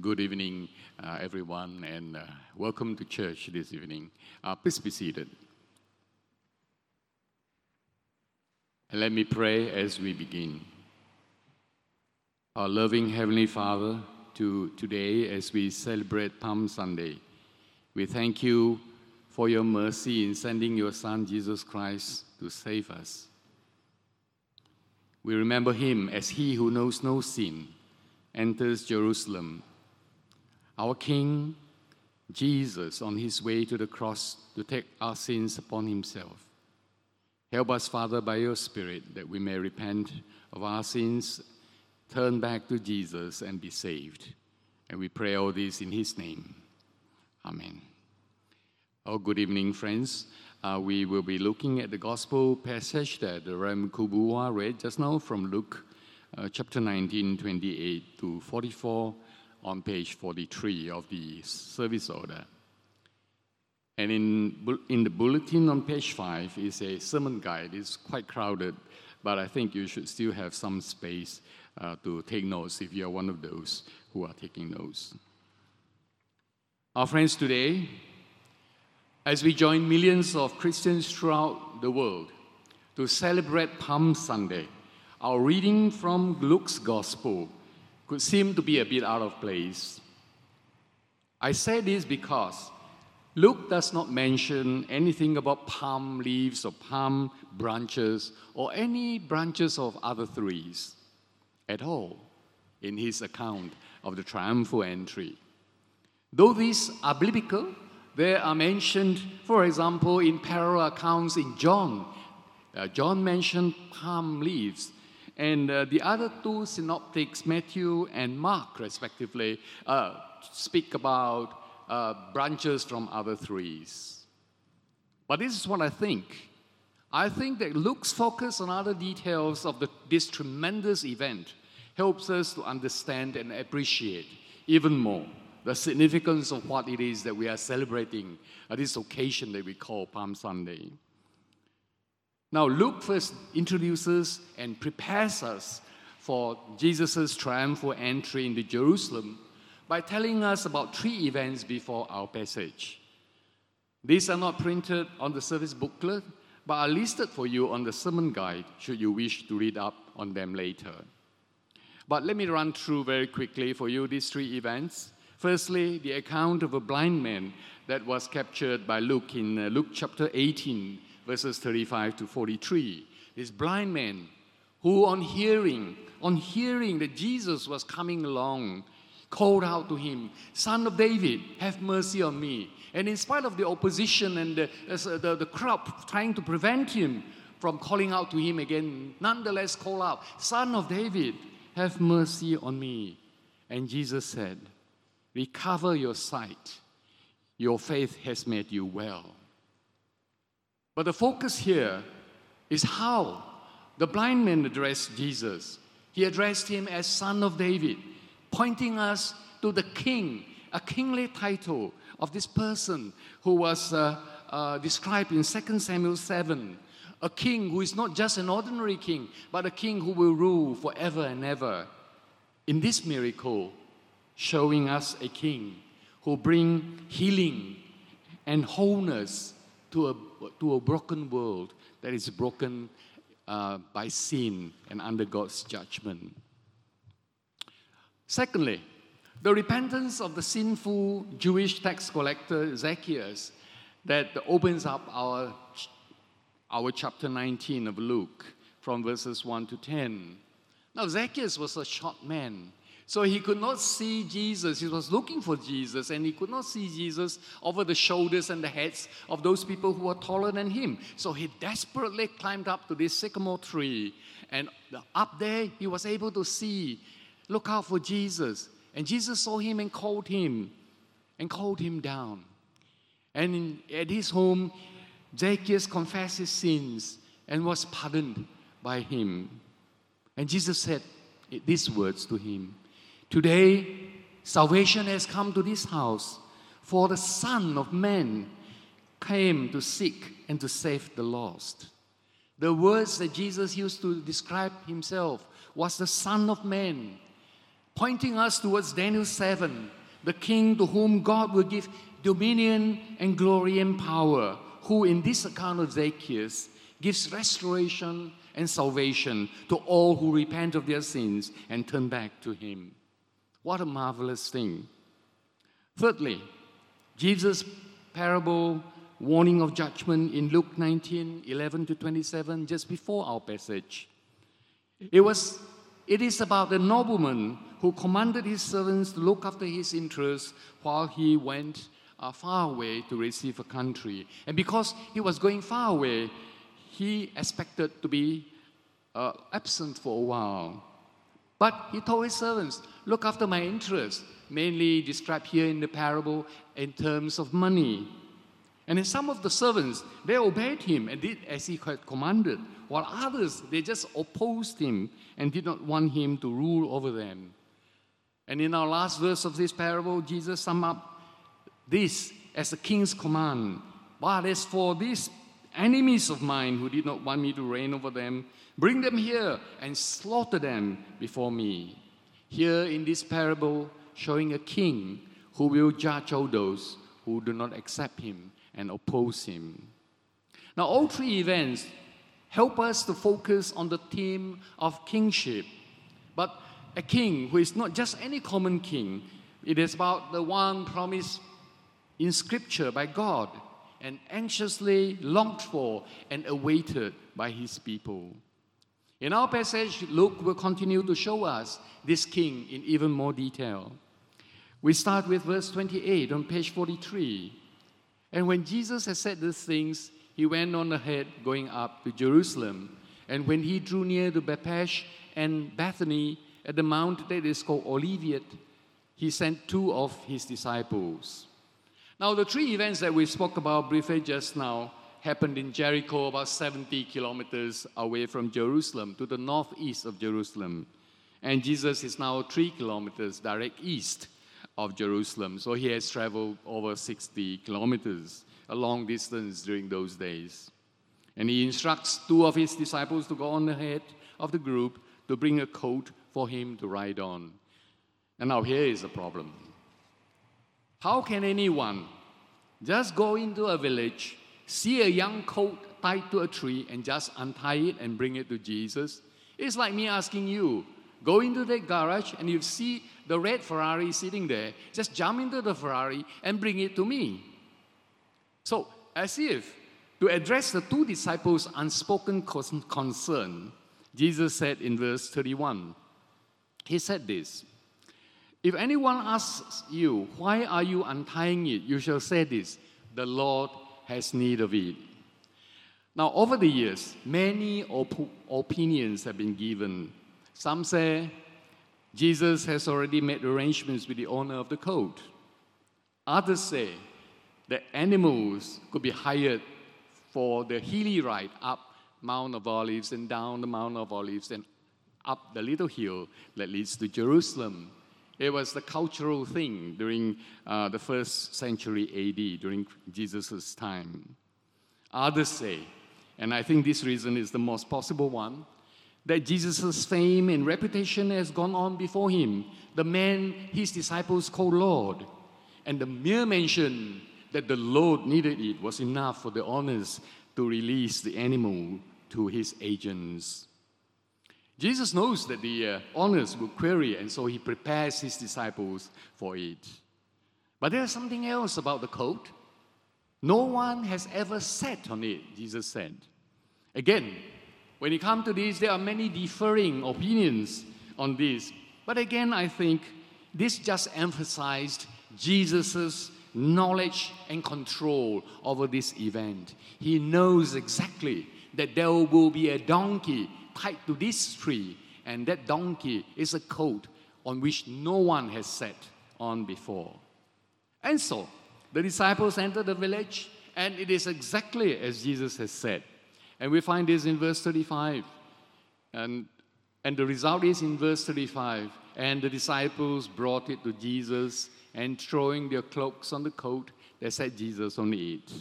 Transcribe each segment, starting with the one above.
Good evening, uh, everyone, and uh, welcome to church this evening. Uh, please be seated. And let me pray as we begin. Our loving Heavenly Father, to today as we celebrate Palm Sunday, we thank you for your mercy in sending your Son Jesus Christ to save us. We remember him as he who knows no sin enters Jerusalem our King, Jesus, on his way to the cross to take our sins upon himself. Help us, Father, by your Spirit, that we may repent of our sins, turn back to Jesus, and be saved. And we pray all this in his name. Amen. Oh, good evening, friends. Uh, we will be looking at the gospel passage that the Ram Kubua read just now from Luke uh, chapter 19, 28 to 44 on page 43 of the service order. And in, in the bulletin on page 5 is a sermon guide. It's quite crowded, but I think you should still have some space uh, to take notes if you're one of those who are taking notes. Our friends, today, as we join millions of Christians throughout the world to celebrate Palm Sunday, our reading from Luke's Gospel could seem to be a bit out of place. I say this because Luke does not mention anything about palm leaves or palm branches or any branches of other trees at all in his account of the triumphal entry. Though these are biblical, they are mentioned, for example, in parallel accounts in John. Uh, John mentioned palm leaves and uh, the other two synoptics, Matthew and Mark, respectively, uh, speak about uh, branches from other trees. But this is what I think. I think that Luke's focus on other details of the, this tremendous event helps us to understand and appreciate even more the significance of what it is that we are celebrating at this occasion that we call Palm Sunday. Now, Luke first introduces and prepares us for Jesus' triumphal entry into Jerusalem by telling us about three events before our passage. These are not printed on the service booklet, but are listed for you on the sermon guide should you wish to read up on them later. But let me run through very quickly for you these three events. Firstly, the account of a blind man that was captured by Luke in uh, Luke chapter 18, verses 35 to 43. This blind man who, on hearing, on hearing that Jesus was coming along, called out to him, Son of David, have mercy on me. And in spite of the opposition and the, uh, the, the crowd trying to prevent him from calling out to him again, nonetheless call out, Son of David, have mercy on me. And Jesus said, Recover your sight. Your faith has made you well. But the focus here is how the blind man addressed Jesus. He addressed him as Son of David, pointing us to the king, a kingly title of this person who was uh, uh, described in 2 Samuel 7. A king who is not just an ordinary king, but a king who will rule forever and ever. In this miracle, showing us a king who bring healing and wholeness to a, to a broken world that is broken uh, by sin and under God's judgment. Secondly, the repentance of the sinful Jewish tax collector Zacchaeus that opens up our, our chapter 19 of Luke from verses 1 to 10. Now, Zacchaeus was a short man. So he could not see Jesus. He was looking for Jesus, and he could not see Jesus over the shoulders and the heads of those people who were taller than him. So he desperately climbed up to this sycamore tree, and up there he was able to see, look out for Jesus. And Jesus saw him and called him, and called him down. And in, at his home, Zacchaeus confessed his sins and was pardoned by him. And Jesus said these words to him Today, salvation has come to this house, for the Son of Man came to seek and to save the lost. The words that Jesus used to describe himself was the Son of Man, pointing us towards Daniel 7, the king to whom God will give dominion and glory and power, who in this account of Zacchaeus gives restoration and salvation to all who repent of their sins and turn back to him. What a marvelous thing. Thirdly, Jesus' parable warning of judgment in Luke 19 11 to 27, just before our passage. It, was, it is about the nobleman who commanded his servants to look after his interests while he went uh, far away to receive a country. And because he was going far away, he expected to be uh, absent for a while. But he told his servants, Look after my interests, mainly described here in the parable in terms of money. And then some of the servants, they obeyed him and did as he had commanded, while others, they just opposed him and did not want him to rule over them. And in our last verse of this parable, Jesus summed up this as a king's command. But as for these enemies of mine who did not want me to reign over them, bring them here and slaughter them before me. Here in this parable, showing a king who will judge all those who do not accept him and oppose him. Now, all three events help us to focus on the theme of kingship, but a king who is not just any common king, it is about the one promised in Scripture by God and anxiously longed for and awaited by his people. In our passage, Luke will continue to show us this king in even more detail. We start with verse 28 on page 43. And when Jesus had said these things, he went on ahead, going up to Jerusalem. And when he drew near to Bethphage and Bethany at the mount that is called Olivet, he sent two of his disciples. Now, the three events that we spoke about briefly just now happened in Jericho, about 70 kilometers away from Jerusalem, to the northeast of Jerusalem. And Jesus is now three kilometers direct east of Jerusalem. So he has traveled over 60 kilometers, a long distance during those days. And he instructs two of his disciples to go on ahead of the group to bring a coat for him to ride on. And now here is the problem. How can anyone just go into a village, see a young coat tied to a tree, and just untie it and bring it to Jesus? It's like me asking you, go into the garage and you see the red Ferrari sitting there, just jump into the Ferrari and bring it to me. So, as if to address the two disciples' unspoken concern, Jesus said in verse 31, He said this If anyone asks you, Why are you untying it? you shall say this The Lord has need of it. Now, over the years, many op- opinions have been given. Some say Jesus has already made arrangements with the owner of the coat. Others say the animals could be hired for the hilly ride up Mount of Olives and down the Mount of Olives and up the little hill that leads to Jerusalem. It was the cultural thing during uh, the first century AD, during Jesus' time. Others say, and I think this reason is the most possible one, that Jesus' fame and reputation has gone on before him, the man his disciples called Lord. And the mere mention that the Lord needed it was enough for the owners to release the animal to his agents. Jesus knows that the uh, owners will query, and so he prepares his disciples for it. But there's something else about the coat. No one has ever sat on it, Jesus said. Again, when it comes to this, there are many differing opinions on this. But again, I think this just emphasized Jesus' knowledge and control over this event. He knows exactly that there will be a donkey tied to this tree, and that donkey is a coat on which no one has sat on before. And so, the disciples enter the village, and it is exactly as Jesus has said. And we find this in verse 35. And, and the result is in verse 35. And the disciples brought it to Jesus, and throwing their cloaks on the coat, they set Jesus on it.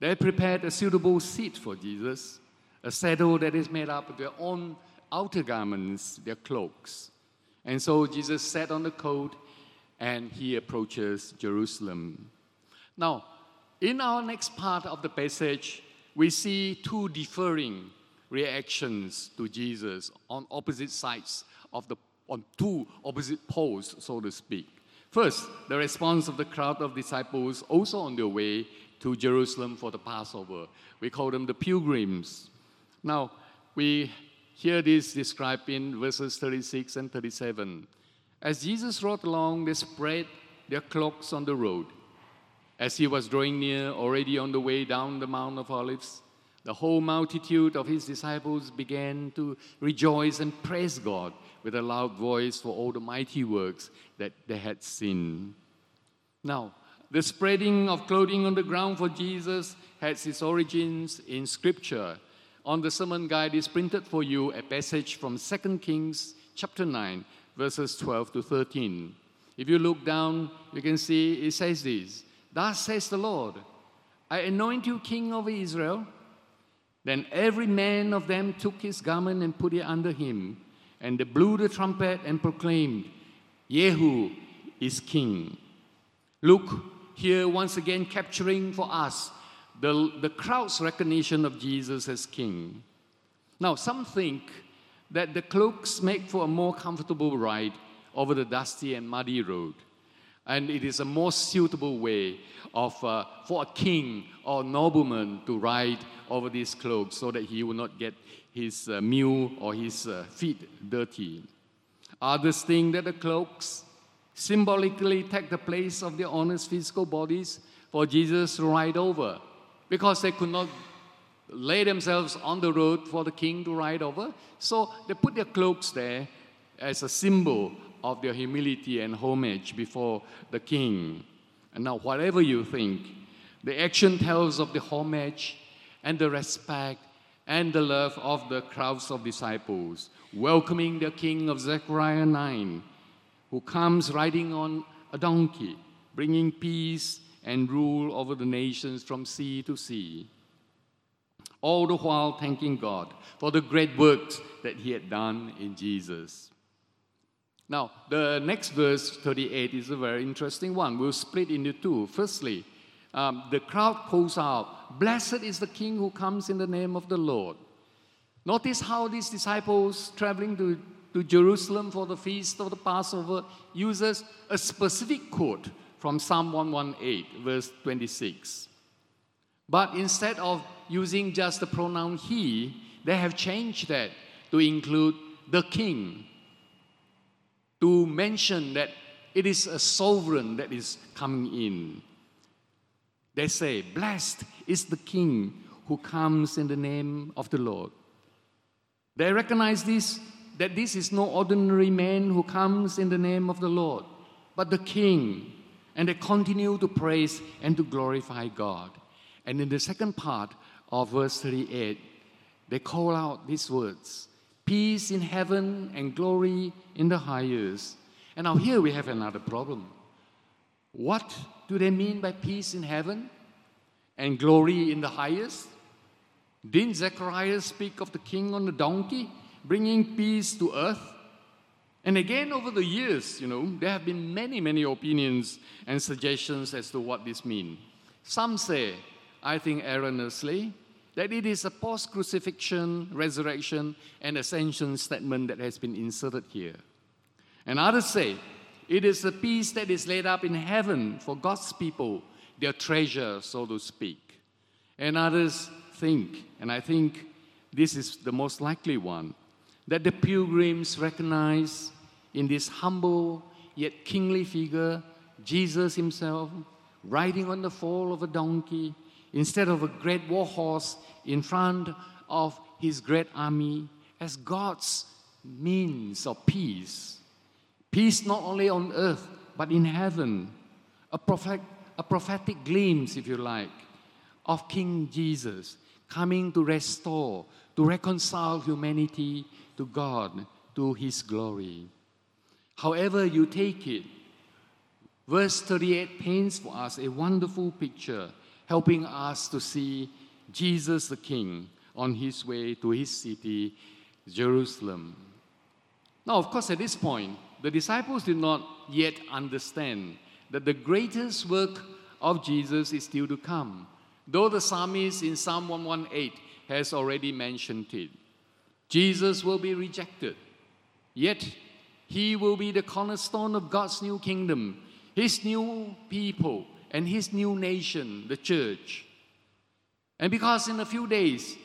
They prepared a suitable seat for Jesus, a saddle that is made up of their own outer garments, their cloaks. And so Jesus sat on the coat and he approaches Jerusalem. Now, in our next part of the passage, we see two differing reactions to Jesus on opposite sides of the on two opposite poles, so to speak. First, the response of the crowd of disciples also on their way to Jerusalem for the Passover. We call them the pilgrims. Now, we hear this described in verses 36 and 37. As Jesus rode along, they spread their cloaks on the road. As he was drawing near, already on the way down the Mount of Olives, the whole multitude of his disciples began to rejoice and praise God with a loud voice for all the mighty works that they had seen. Now, the spreading of clothing on the ground for Jesus has its origins in Scripture. On the sermon guide is printed for you a passage from 2 Kings chapter 9, verses 12 to 13. If you look down, you can see it says this Thus says the Lord, I anoint you king over Israel. Then every man of them took his garment and put it under him, and they blew the trumpet and proclaimed, Yehu is king. Look here once again capturing for us the, the crowd's recognition of Jesus as king. Now, some think that the cloaks make for a more comfortable ride over the dusty and muddy road. And it is a more suitable way of, uh, for a king or nobleman to ride over these cloaks so that he will not get his uh, mule or his uh, feet dirty. Others think that the cloaks symbolically take the place of their honest physical bodies for Jesus to ride over because they could not lay themselves on the road for the king to ride over. So they put their cloaks there as a symbol of their humility and homage before the king. And now, whatever you think, the action tells of the homage and the respect and the love of the crowds of disciples, welcoming the king of Zechariah 9 who comes riding on a donkey, bringing peace and rule over the nations from sea to sea. All the while thanking God for the great works that He had done in Jesus. Now, the next verse, 38, is a very interesting one. We'll split into two. Firstly, um, the crowd calls out, Blessed is the King who comes in the name of the Lord. Notice how these disciples traveling to to Jerusalem for the feast of the Passover uses a specific quote from Psalm 118, verse 26. But instead of using just the pronoun he, they have changed that to include the king, to mention that it is a sovereign that is coming in. They say, Blessed is the king who comes in the name of the Lord. They recognize this that this is no ordinary man who comes in the name of the Lord, but the King. And they continue to praise and to glorify God. And in the second part of verse 38, they call out these words peace in heaven and glory in the highest. And now here we have another problem. What do they mean by peace in heaven and glory in the highest? Didn't Zechariah speak of the king on the donkey? bringing peace to earth. And again, over the years, you know, there have been many, many opinions and suggestions as to what this means. Some say, I think erroneously, that it is a post crucifixion, resurrection, and ascension statement that has been inserted here. And others say, it is a peace that is laid up in heaven for God's people, their treasure, so to speak. And others think, and I think this is the most likely one, that the pilgrims recognize in this humble yet kingly figure Jesus himself riding on the foal of a donkey instead of a great war horse in front of his great army as God's means of peace. Peace not only on earth but in heaven. A, prophet, a prophetic glimpse, if you like, of King Jesus coming to restore, to reconcile humanity to God, to His glory. However, you take it, verse 38 paints for us a wonderful picture, helping us to see Jesus the King on his way to his city, Jerusalem. Now, of course, at this point, the disciples did not yet understand that the greatest work of Jesus is still to come, though the psalmist in Psalm 118 has already mentioned it. Jesus will be rejected, yet he will be the cornerstone of God's new kingdom, his new people, and his new nation, the church. And because in a few days,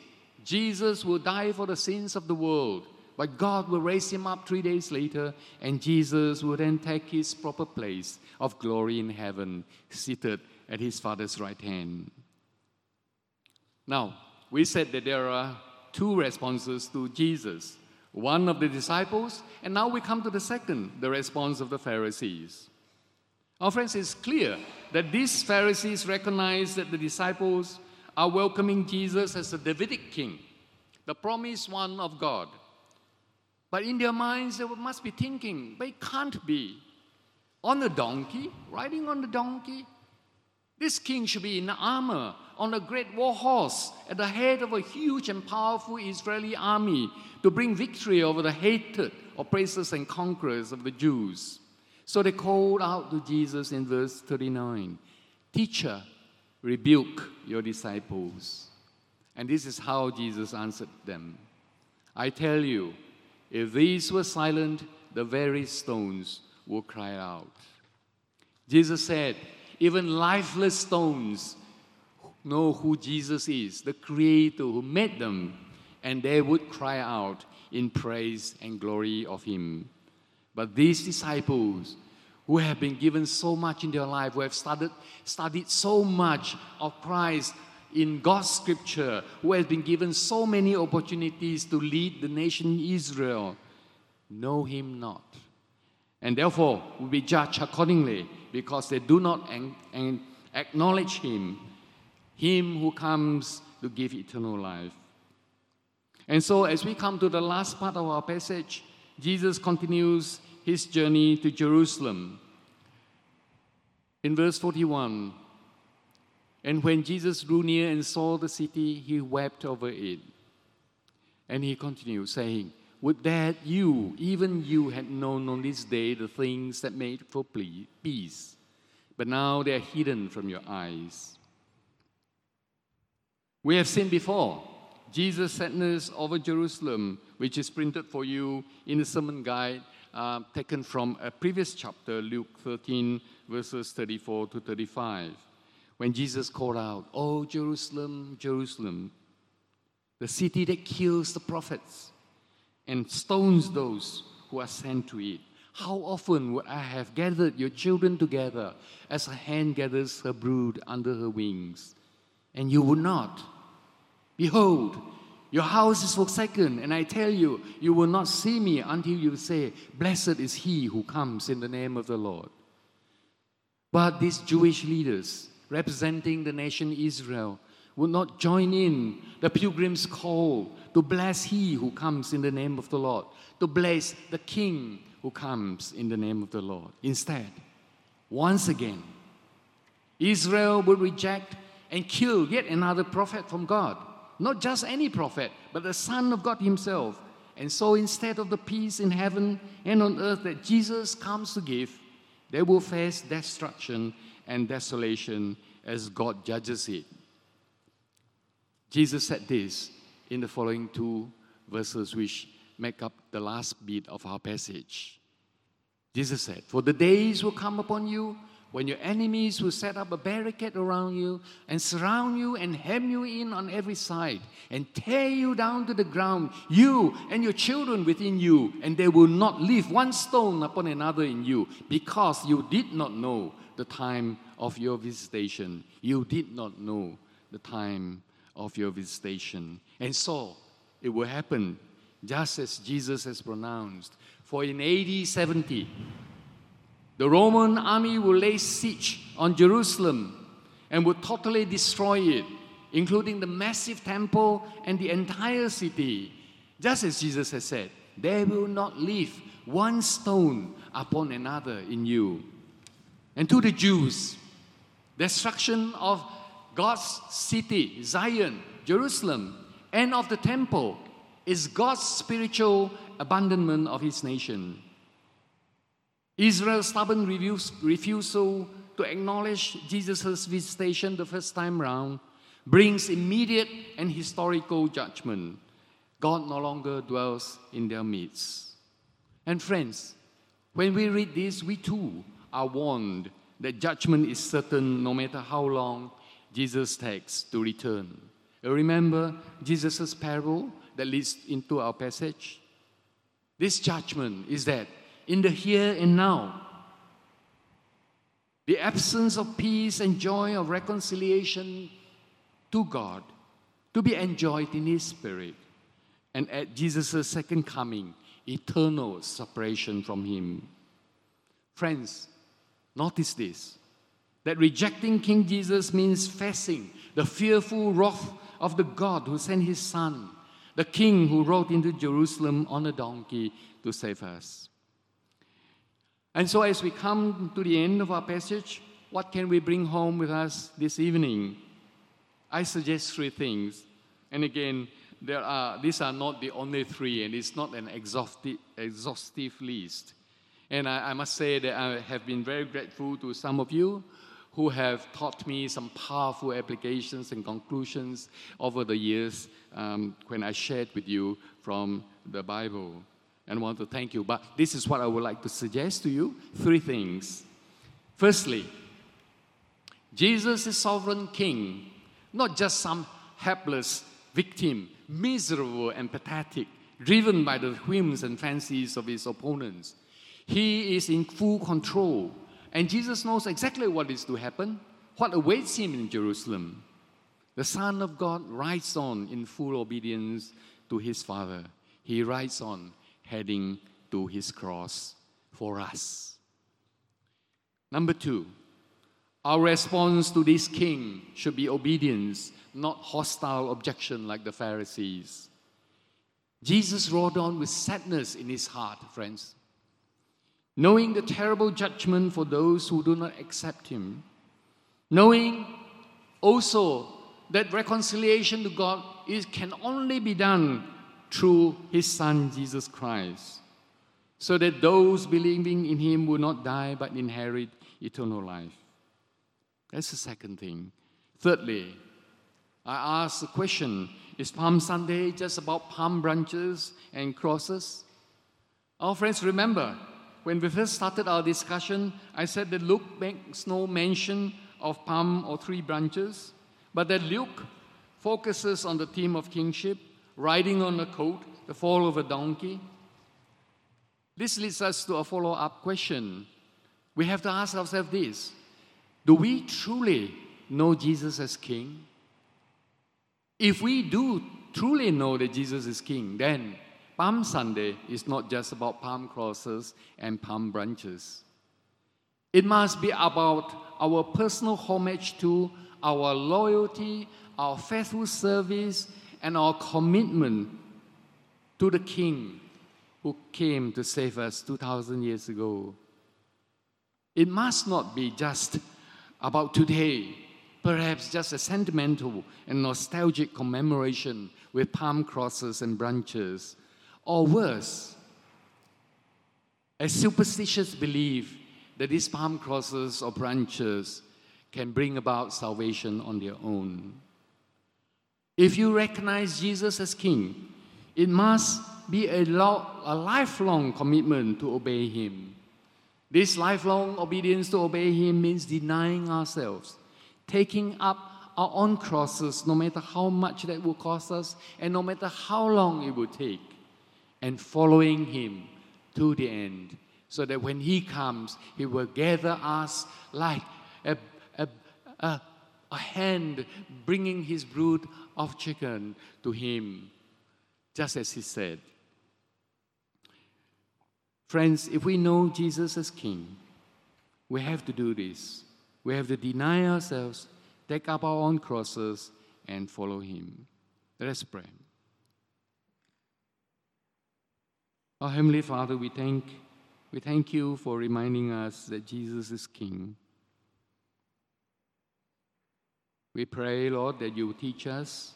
Jesus will die for the sins of the world, but God will raise him up three days later, and Jesus will then take his proper place of glory in heaven, seated at his Father's right hand. Now, we said that there are two responses to Jesus one of the disciples, and now we come to the second, the response of the Pharisees. Our friends, it's clear that these Pharisees recognize that the disciples are welcoming Jesus as the Davidic king, the promised one of God. But in their minds, they must be thinking, but it can't be. On a donkey, riding on the donkey? This king should be in armor, on a great war horse, at the head of a huge and powerful Israeli army to bring victory over the hated oppressors and conquerors of the Jews. So they called out to Jesus in verse 39 Teacher, rebuke your disciples. And this is how Jesus answered them I tell you, if these were silent, the very stones will cry out. Jesus said, even lifeless stones know who Jesus is, the Creator who made them, and they would cry out in praise and glory of Him. But these disciples, who have been given so much in their life, who have studied, studied so much of Christ in God's scripture, who has been given so many opportunities to lead the nation Israel, know him not. And therefore will be judged accordingly because they do not acknowledge him, him who comes to give eternal life. And so, as we come to the last part of our passage, Jesus continues his journey to Jerusalem. In verse 41, and when Jesus drew near and saw the city, he wept over it. And he continued, saying, Would that you, even you, had known on this day the things that made for peace, but now they are hidden from your eyes. We have seen before Jesus' sadness over Jerusalem, which is printed for you in the sermon guide uh, taken from a previous chapter, Luke 13, verses 34 to 35, when Jesus called out, Oh, Jerusalem, Jerusalem, the city that kills the prophets and stones those who are sent to it. How often would I have gathered your children together as a hen gathers her brood under her wings, and you would not? Behold, your house is forsaken, and I tell you, you will not see me until you say, Blessed is he who comes in the name of the Lord. But these Jewish leaders, representing the nation Israel, would not join in the pilgrim's call to bless he who comes in the name of the Lord, to bless the king who comes in the name of the Lord. Instead, once again, Israel would reject and kill yet another prophet from God not just any prophet, but the Son of God Himself. And so instead of the peace in heaven and on earth that Jesus comes to give, they will face destruction and desolation as God judges it. Jesus said this in the following two verses, which make up the last bit of our passage. Jesus said, For the days will come upon you when your enemies will set up a barricade around you and surround you and hem you in on every side and tear you down to the ground, you and your children within you, and they will not leave one stone upon another in you, because you did not know the time of your visitation. You did not know the time of your visitation. And so it will happen just as Jesus has pronounced. For in AD 70, the Roman army will lay siege on Jerusalem and will totally destroy it, including the massive temple and the entire city. Just as Jesus has said, they will not leave one stone upon another in you. And to the Jews, destruction of God's city, Zion, Jerusalem, and of the temple is God's spiritual abandonment of his nation. Israel's stubborn refusal to acknowledge Jesus' visitation the first time round brings immediate and historical judgment. God no longer dwells in their midst. And friends, when we read this, we too are warned that judgment is certain no matter how long Jesus takes to return. Remember Jesus' parable that leads into our passage? This judgment is that in the here and now, the absence of peace and joy of reconciliation to God to be enjoyed in His Spirit. And at Jesus' second coming, eternal separation from Him. Friends, notice this that rejecting King Jesus means facing the fearful wrath of the God who sent His Son, the King who rode into Jerusalem on a donkey to save us. And so, as we come to the end of our passage, what can we bring home with us this evening? I suggest three things. And again, there are, these are not the only three, and it's not an exhaustive, exhaustive list. And I, I must say that I have been very grateful to some of you who have taught me some powerful applications and conclusions over the years um, when I shared with you from the Bible and I want to thank you. But this is what I would like to suggest to you three things. Firstly, Jesus is sovereign king, not just some helpless victim, miserable and pathetic, driven by the whims and fancies of his opponents. He is in full control, and Jesus knows exactly what is to happen, what awaits him in Jerusalem. The Son of God rides on in full obedience to his Father. He rides on heading to his cross for us. Number two, our response to this king should be obedience, not hostile objection like the Pharisees. Jesus rode on with sadness in his heart, friends. Knowing the terrible judgment for those who do not accept him, knowing also that reconciliation to God is, can only be done through his Son, Jesus Christ, so that those believing in him will not die but inherit eternal life. That's the second thing. Thirdly, I ask the question Is Palm Sunday just about palm branches and crosses? Our friends, remember, when we first started our discussion, I said that Luke makes no mention of palm or three branches, but that Luke focuses on the theme of kingship riding on a coat, the fall of a donkey? This leads us to a follow up question. We have to ask ourselves this Do we truly know Jesus as King? If we do truly know that Jesus is King, then Palm Sunday is not just about palm crosses and palm branches. It must be about our personal homage to, our loyalty, our faithful service, and our commitment to the King who came to save us 2,000 years ago. It must not be just about today, perhaps just a sentimental and nostalgic commemoration with palm crosses and branches, or worse, a superstitious belief that these palm crosses or branches can bring about salvation on their own. If you recognize Jesus as King, it must be a, lo- a lifelong commitment to obey Him. This lifelong obedience to obey Him means denying ourselves, taking up our own crosses, no matter how much that will cost us, and no matter how long it will take, and following Him to the end, so that when He comes, He will gather us like a, a, a, a hand bringing His brood of chicken to him, just as he said. Friends, if we know Jesus as King, we have to do this. We have to deny ourselves, take up our own crosses, and follow him. Let us pray. Our Heavenly Father, we thank, we thank you for reminding us that Jesus is King. We pray, Lord, that you teach us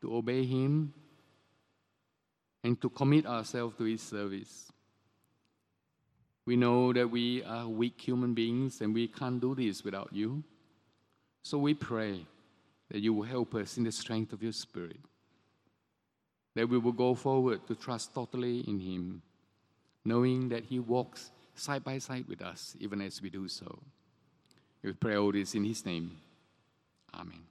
to obey Him and to commit ourselves to His service. We know that we are weak human beings and we can't do this without you. So we pray that you will help us in the strength of your Spirit, that we will go forward to trust totally in Him, knowing that He walks side by side with us even as we do so. We pray all this in His name. Amen.